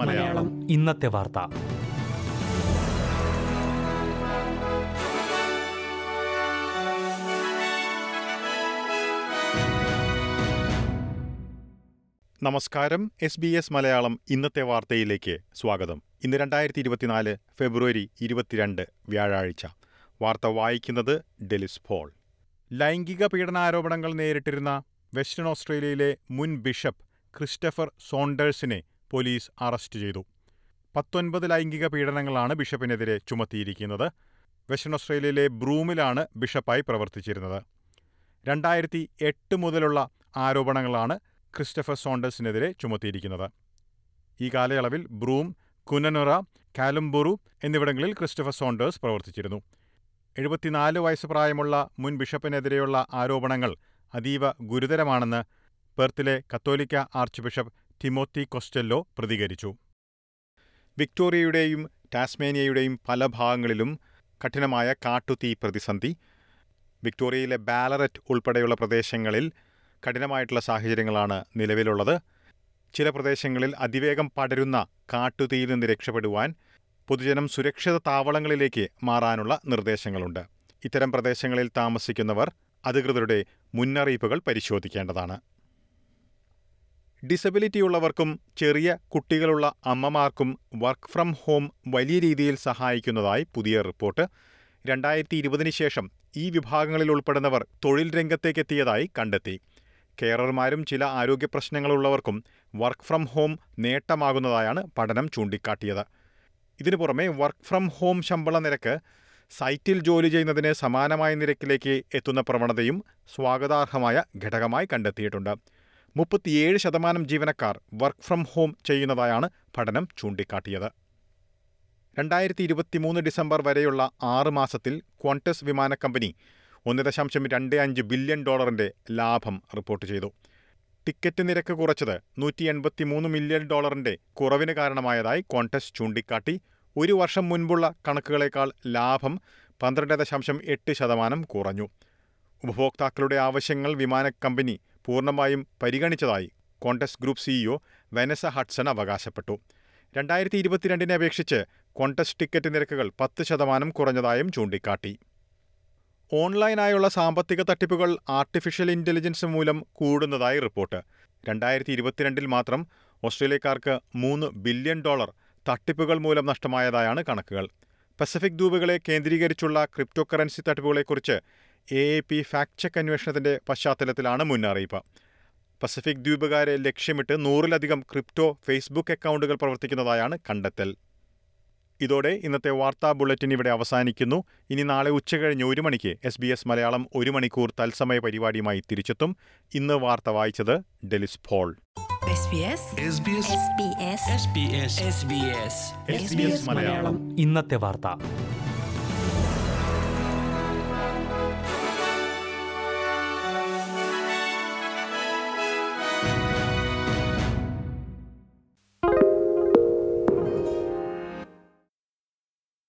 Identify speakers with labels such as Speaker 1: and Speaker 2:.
Speaker 1: മലയാളം.
Speaker 2: ഇന്നത്തെ വാർത്ത.
Speaker 1: നമസ്കാരം. എസ് ബി എസ് മലയാളം ഇന്നത്തെ വാർത്തയിലേക്ക് സ്വാഗതം. ഇന്ന് രണ്ടായിരത്തി ഇരുപത്തിനാല് ഫെബ്രുവരി ഇരുപത്തിരണ്ട് വ്യാഴാഴ്ച. വാർത്ത വായിക്കുന്നത് ഡെലിസ് പോൾ. ലൈംഗിക പീഡനാരോപണങ്ങൾ നേരിട്ടിരുന്ന വെസ്റ്റേൺ ഓസ്ട്രേലിയയിലെ മുൻ ബിഷപ്പ് ക്രിസ്റ്റഫർ സോണ്ടേഴ്സിനെ പോലീസ് അറസ്റ്റ് ചെയ്തു. പത്തൊൻപത് ലൈംഗിക പീഡനങ്ങളാണ് ബിഷപ്പിനെതിരെ ചുമത്തിയിരിക്കുന്നത്. വെസ്റ്റേൺ ഓസ്ട്രേലിയയിലെ ബ്രൂമിലാണ് ബിഷപ്പായി പ്രവർത്തിച്ചിരുന്നത്. രണ്ടായിരത്തി എട്ട് മുതലുള്ള ആരോപണങ്ങളാണ് ക്രിസ്റ്റഫർ സോണ്ടേഴ്സിനെതിരെ ചുമത്തിയിരിക്കുന്നത്. ഈ കാലയളവിൽ ബ്രൂം കുനനുറ കാലംബുറു എന്നിവിടങ്ങളിൽ ക്രിസ്റ്റഫർ സോണ്ടേഴ്സ് പ്രവർത്തിച്ചിരുന്നു. എഴുപത്തിനാല് വയസ്സ് പ്രായമുള്ള മുൻ ബിഷപ്പിനെതിരെയുള്ള ആരോപണങ്ങൾ അതീവ ഗുരുതരമാണെന്ന് പെർത്തിലെ കത്തോലിക്ക ആർച്ച് ബിഷപ്പ് തിമോത്തി കൊസ്റ്റെല്ലോ പ്രതികരിച്ചു. വിക്ടോറിയയുടെയും ടാസ്മേനിയയുടെയും പല ഭാഗങ്ങളിലും കഠിനമായ കാട്ടുതീ പ്രതിസന്ധി വിക്ടോറിയയിലെ ബാലററ്റ് ഉൾപ്പെടെയുള്ള പ്രദേശങ്ങളിൽ കഠിനമായിട്ടുള്ള സാഹചര്യങ്ങളാണ് നിലവിലുള്ളത്. ചില പ്രദേശങ്ങളിൽ അതിവേഗം പടരുന്ന കാട്ടുതീയിൽ നിന്ന് രക്ഷപ്പെടുവാൻ പൊതുജനം സുരക്ഷിത താവളങ്ങളിലേക്ക് മാറാനുള്ള നിർദ്ദേശങ്ങളുണ്ട്. ഇത്തരം പ്രദേശങ്ങളിൽ താമസിക്കുന്നവർ അധികൃതരുടെ മുന്നറിയിപ്പുകൾ പരിശോധിക്കേണ്ടതാണ്. ഡിസബിലിറ്റിയുള്ളവർക്കും ചെറിയ കുട്ടികളുള്ള അമ്മമാർക്കും വർക്ക് ഫ്രം ഹോം വലിയ രീതിയിൽ സഹായിക്കുന്നതായി പുതിയ റിപ്പോർട്ട്. രണ്ടായിരത്തി ഇരുപതിന് ശേഷം ഈ വിഭാഗങ്ങളിൽ ഉൾപ്പെടുന്നവർ തൊഴിൽ രംഗത്തേക്കെത്തിയതായി കണ്ടെത്തി. കെയറർമാരും ചില ആരോഗ്യ പ്രശ്നങ്ങളുള്ളവർക്കും വർക്ക് ഫ്രം ഹോം നേട്ടമാകുന്നതായാണ് പഠനം ചൂണ്ടിക്കാട്ടിയത്. ഇതിനു പുറമെ വർക്ക് ഫ്രം ഹോം ശമ്പള നിരക്ക് സൈറ്റിൽ ജോലി ചെയ്യുന്നതിന് സമാനമായ നിരക്കിലേക്ക് എത്തുന്ന പ്രവണതയും സ്വാഗതാർഹമായ ഘടകമായി കണ്ടെത്തിയിട്ടുണ്ട്. മുപ്പത്തിയേഴ് ശതമാനം ജീവനക്കാർ വർക്ക് ഫ്രം ഹോം ചെയ്യുന്നതായാണ് പഠനം ചൂണ്ടിക്കാട്ടിയത്. രണ്ടായിരത്തി ഇരുപത്തിമൂന്ന് ഡിസംബർ വരെയുള്ള ആറ് മാസത്തിൽ ക്വാണ്ടസ് വിമാന കമ്പനി ഒന്ന് ദശാംശം രണ്ട് അഞ്ച് ബില്യൺ ഡോളറിന്റെ ലാഭം റിപ്പോർട്ട് ചെയ്തു. ടിക്കറ്റ് നിരക്ക് കുറച്ചത് നൂറ്റി എൺപത്തിമൂന്ന് മില്യൺ ഡോളറിന്റെ കുറവിന് കാരണമായതായി ക്വാണ്ടസ് ചൂണ്ടിക്കാട്ടി ഒരു വർഷം മുൻപുള്ള കണക്കുകളേക്കാൾ ലാഭം പന്ത്രണ്ട് ദശാംശം എട്ട് ശതമാനം കുറഞ്ഞു. ഉപഭോക്താക്കളുടെ ആവശ്യങ്ങൾ വിമാന കമ്പനി പൂർണമായും പരിഗണിച്ചതായി Qantas group CEO Vanessa Hudson അവകാശപ്പെട്ടു. രണ്ടായിരത്തി ഇരുപത്തിരണ്ടിനെ അപേക്ഷിച്ച് കോണ്ടസ് ടിക്കറ്റ് നിരക്കുകൾ പത്ത് ശതമാനം കുറഞ്ഞതായും ചൂണ്ടിക്കാട്ടി. ഓൺലൈനായുള്ള സാമ്പത്തിക തട്ടിപ്പുകൾ ആർട്ടിഫിഷ്യൽ ഇന്റലിജൻസ് മൂലം കൂടുന്നതായി റിപ്പോർട്ട്. രണ്ടായിരത്തി ഇരുപത്തിരണ്ടിൽ മാത്രം ഓസ്ട്രേലിയക്കാർക്ക് മൂന്ന് ബില്യൺ ഡോളർ തട്ടിപ്പുകൾ മൂലം നഷ്ടമായതായാണ് കണക്കുകൾ. പസഫിക് ദ്വീപുകളെ കേന്ദ്രീകരിച്ചുള്ള cryptocurrency തട്ടിപ്പുകളെക്കുറിച്ച് A A P fact check അന്വേഷണത്തിന്റെ പശ്ചാത്തലത്തിലാണ് മുന്നറിയിപ്പ്. പസഫിക് ദ്വീപുകാരെ ലക്ഷ്യമിട്ട് നൂറിലധികം ക്രിപ്റ്റോ ഫേസ്ബുക്ക് അക്കൗണ്ടുകൾ പ്രവർത്തിക്കുന്നതായാണ് കണ്ടെത്തൽ. ഇതോടെ ഇന്നത്തെ വാർത്താ ബുള്ളറ്റിൻ ഇവിടെ അവസാനിക്കുന്നു. ഇനി നാളെ ഉച്ചകഴിഞ്ഞ് ഒരു മണിക്ക് എസ് ബി എസ് മലയാളം ഒരു മണിക്കൂർ തത്സമയ പരിപാടിയുമായി തിരിച്ചെത്തും. ഇന്ന് വാർത്ത വായിച്ചത് ഡെലിസ് ഫോൾ
Speaker 2: ഇന്നത്തെ വാർത്ത.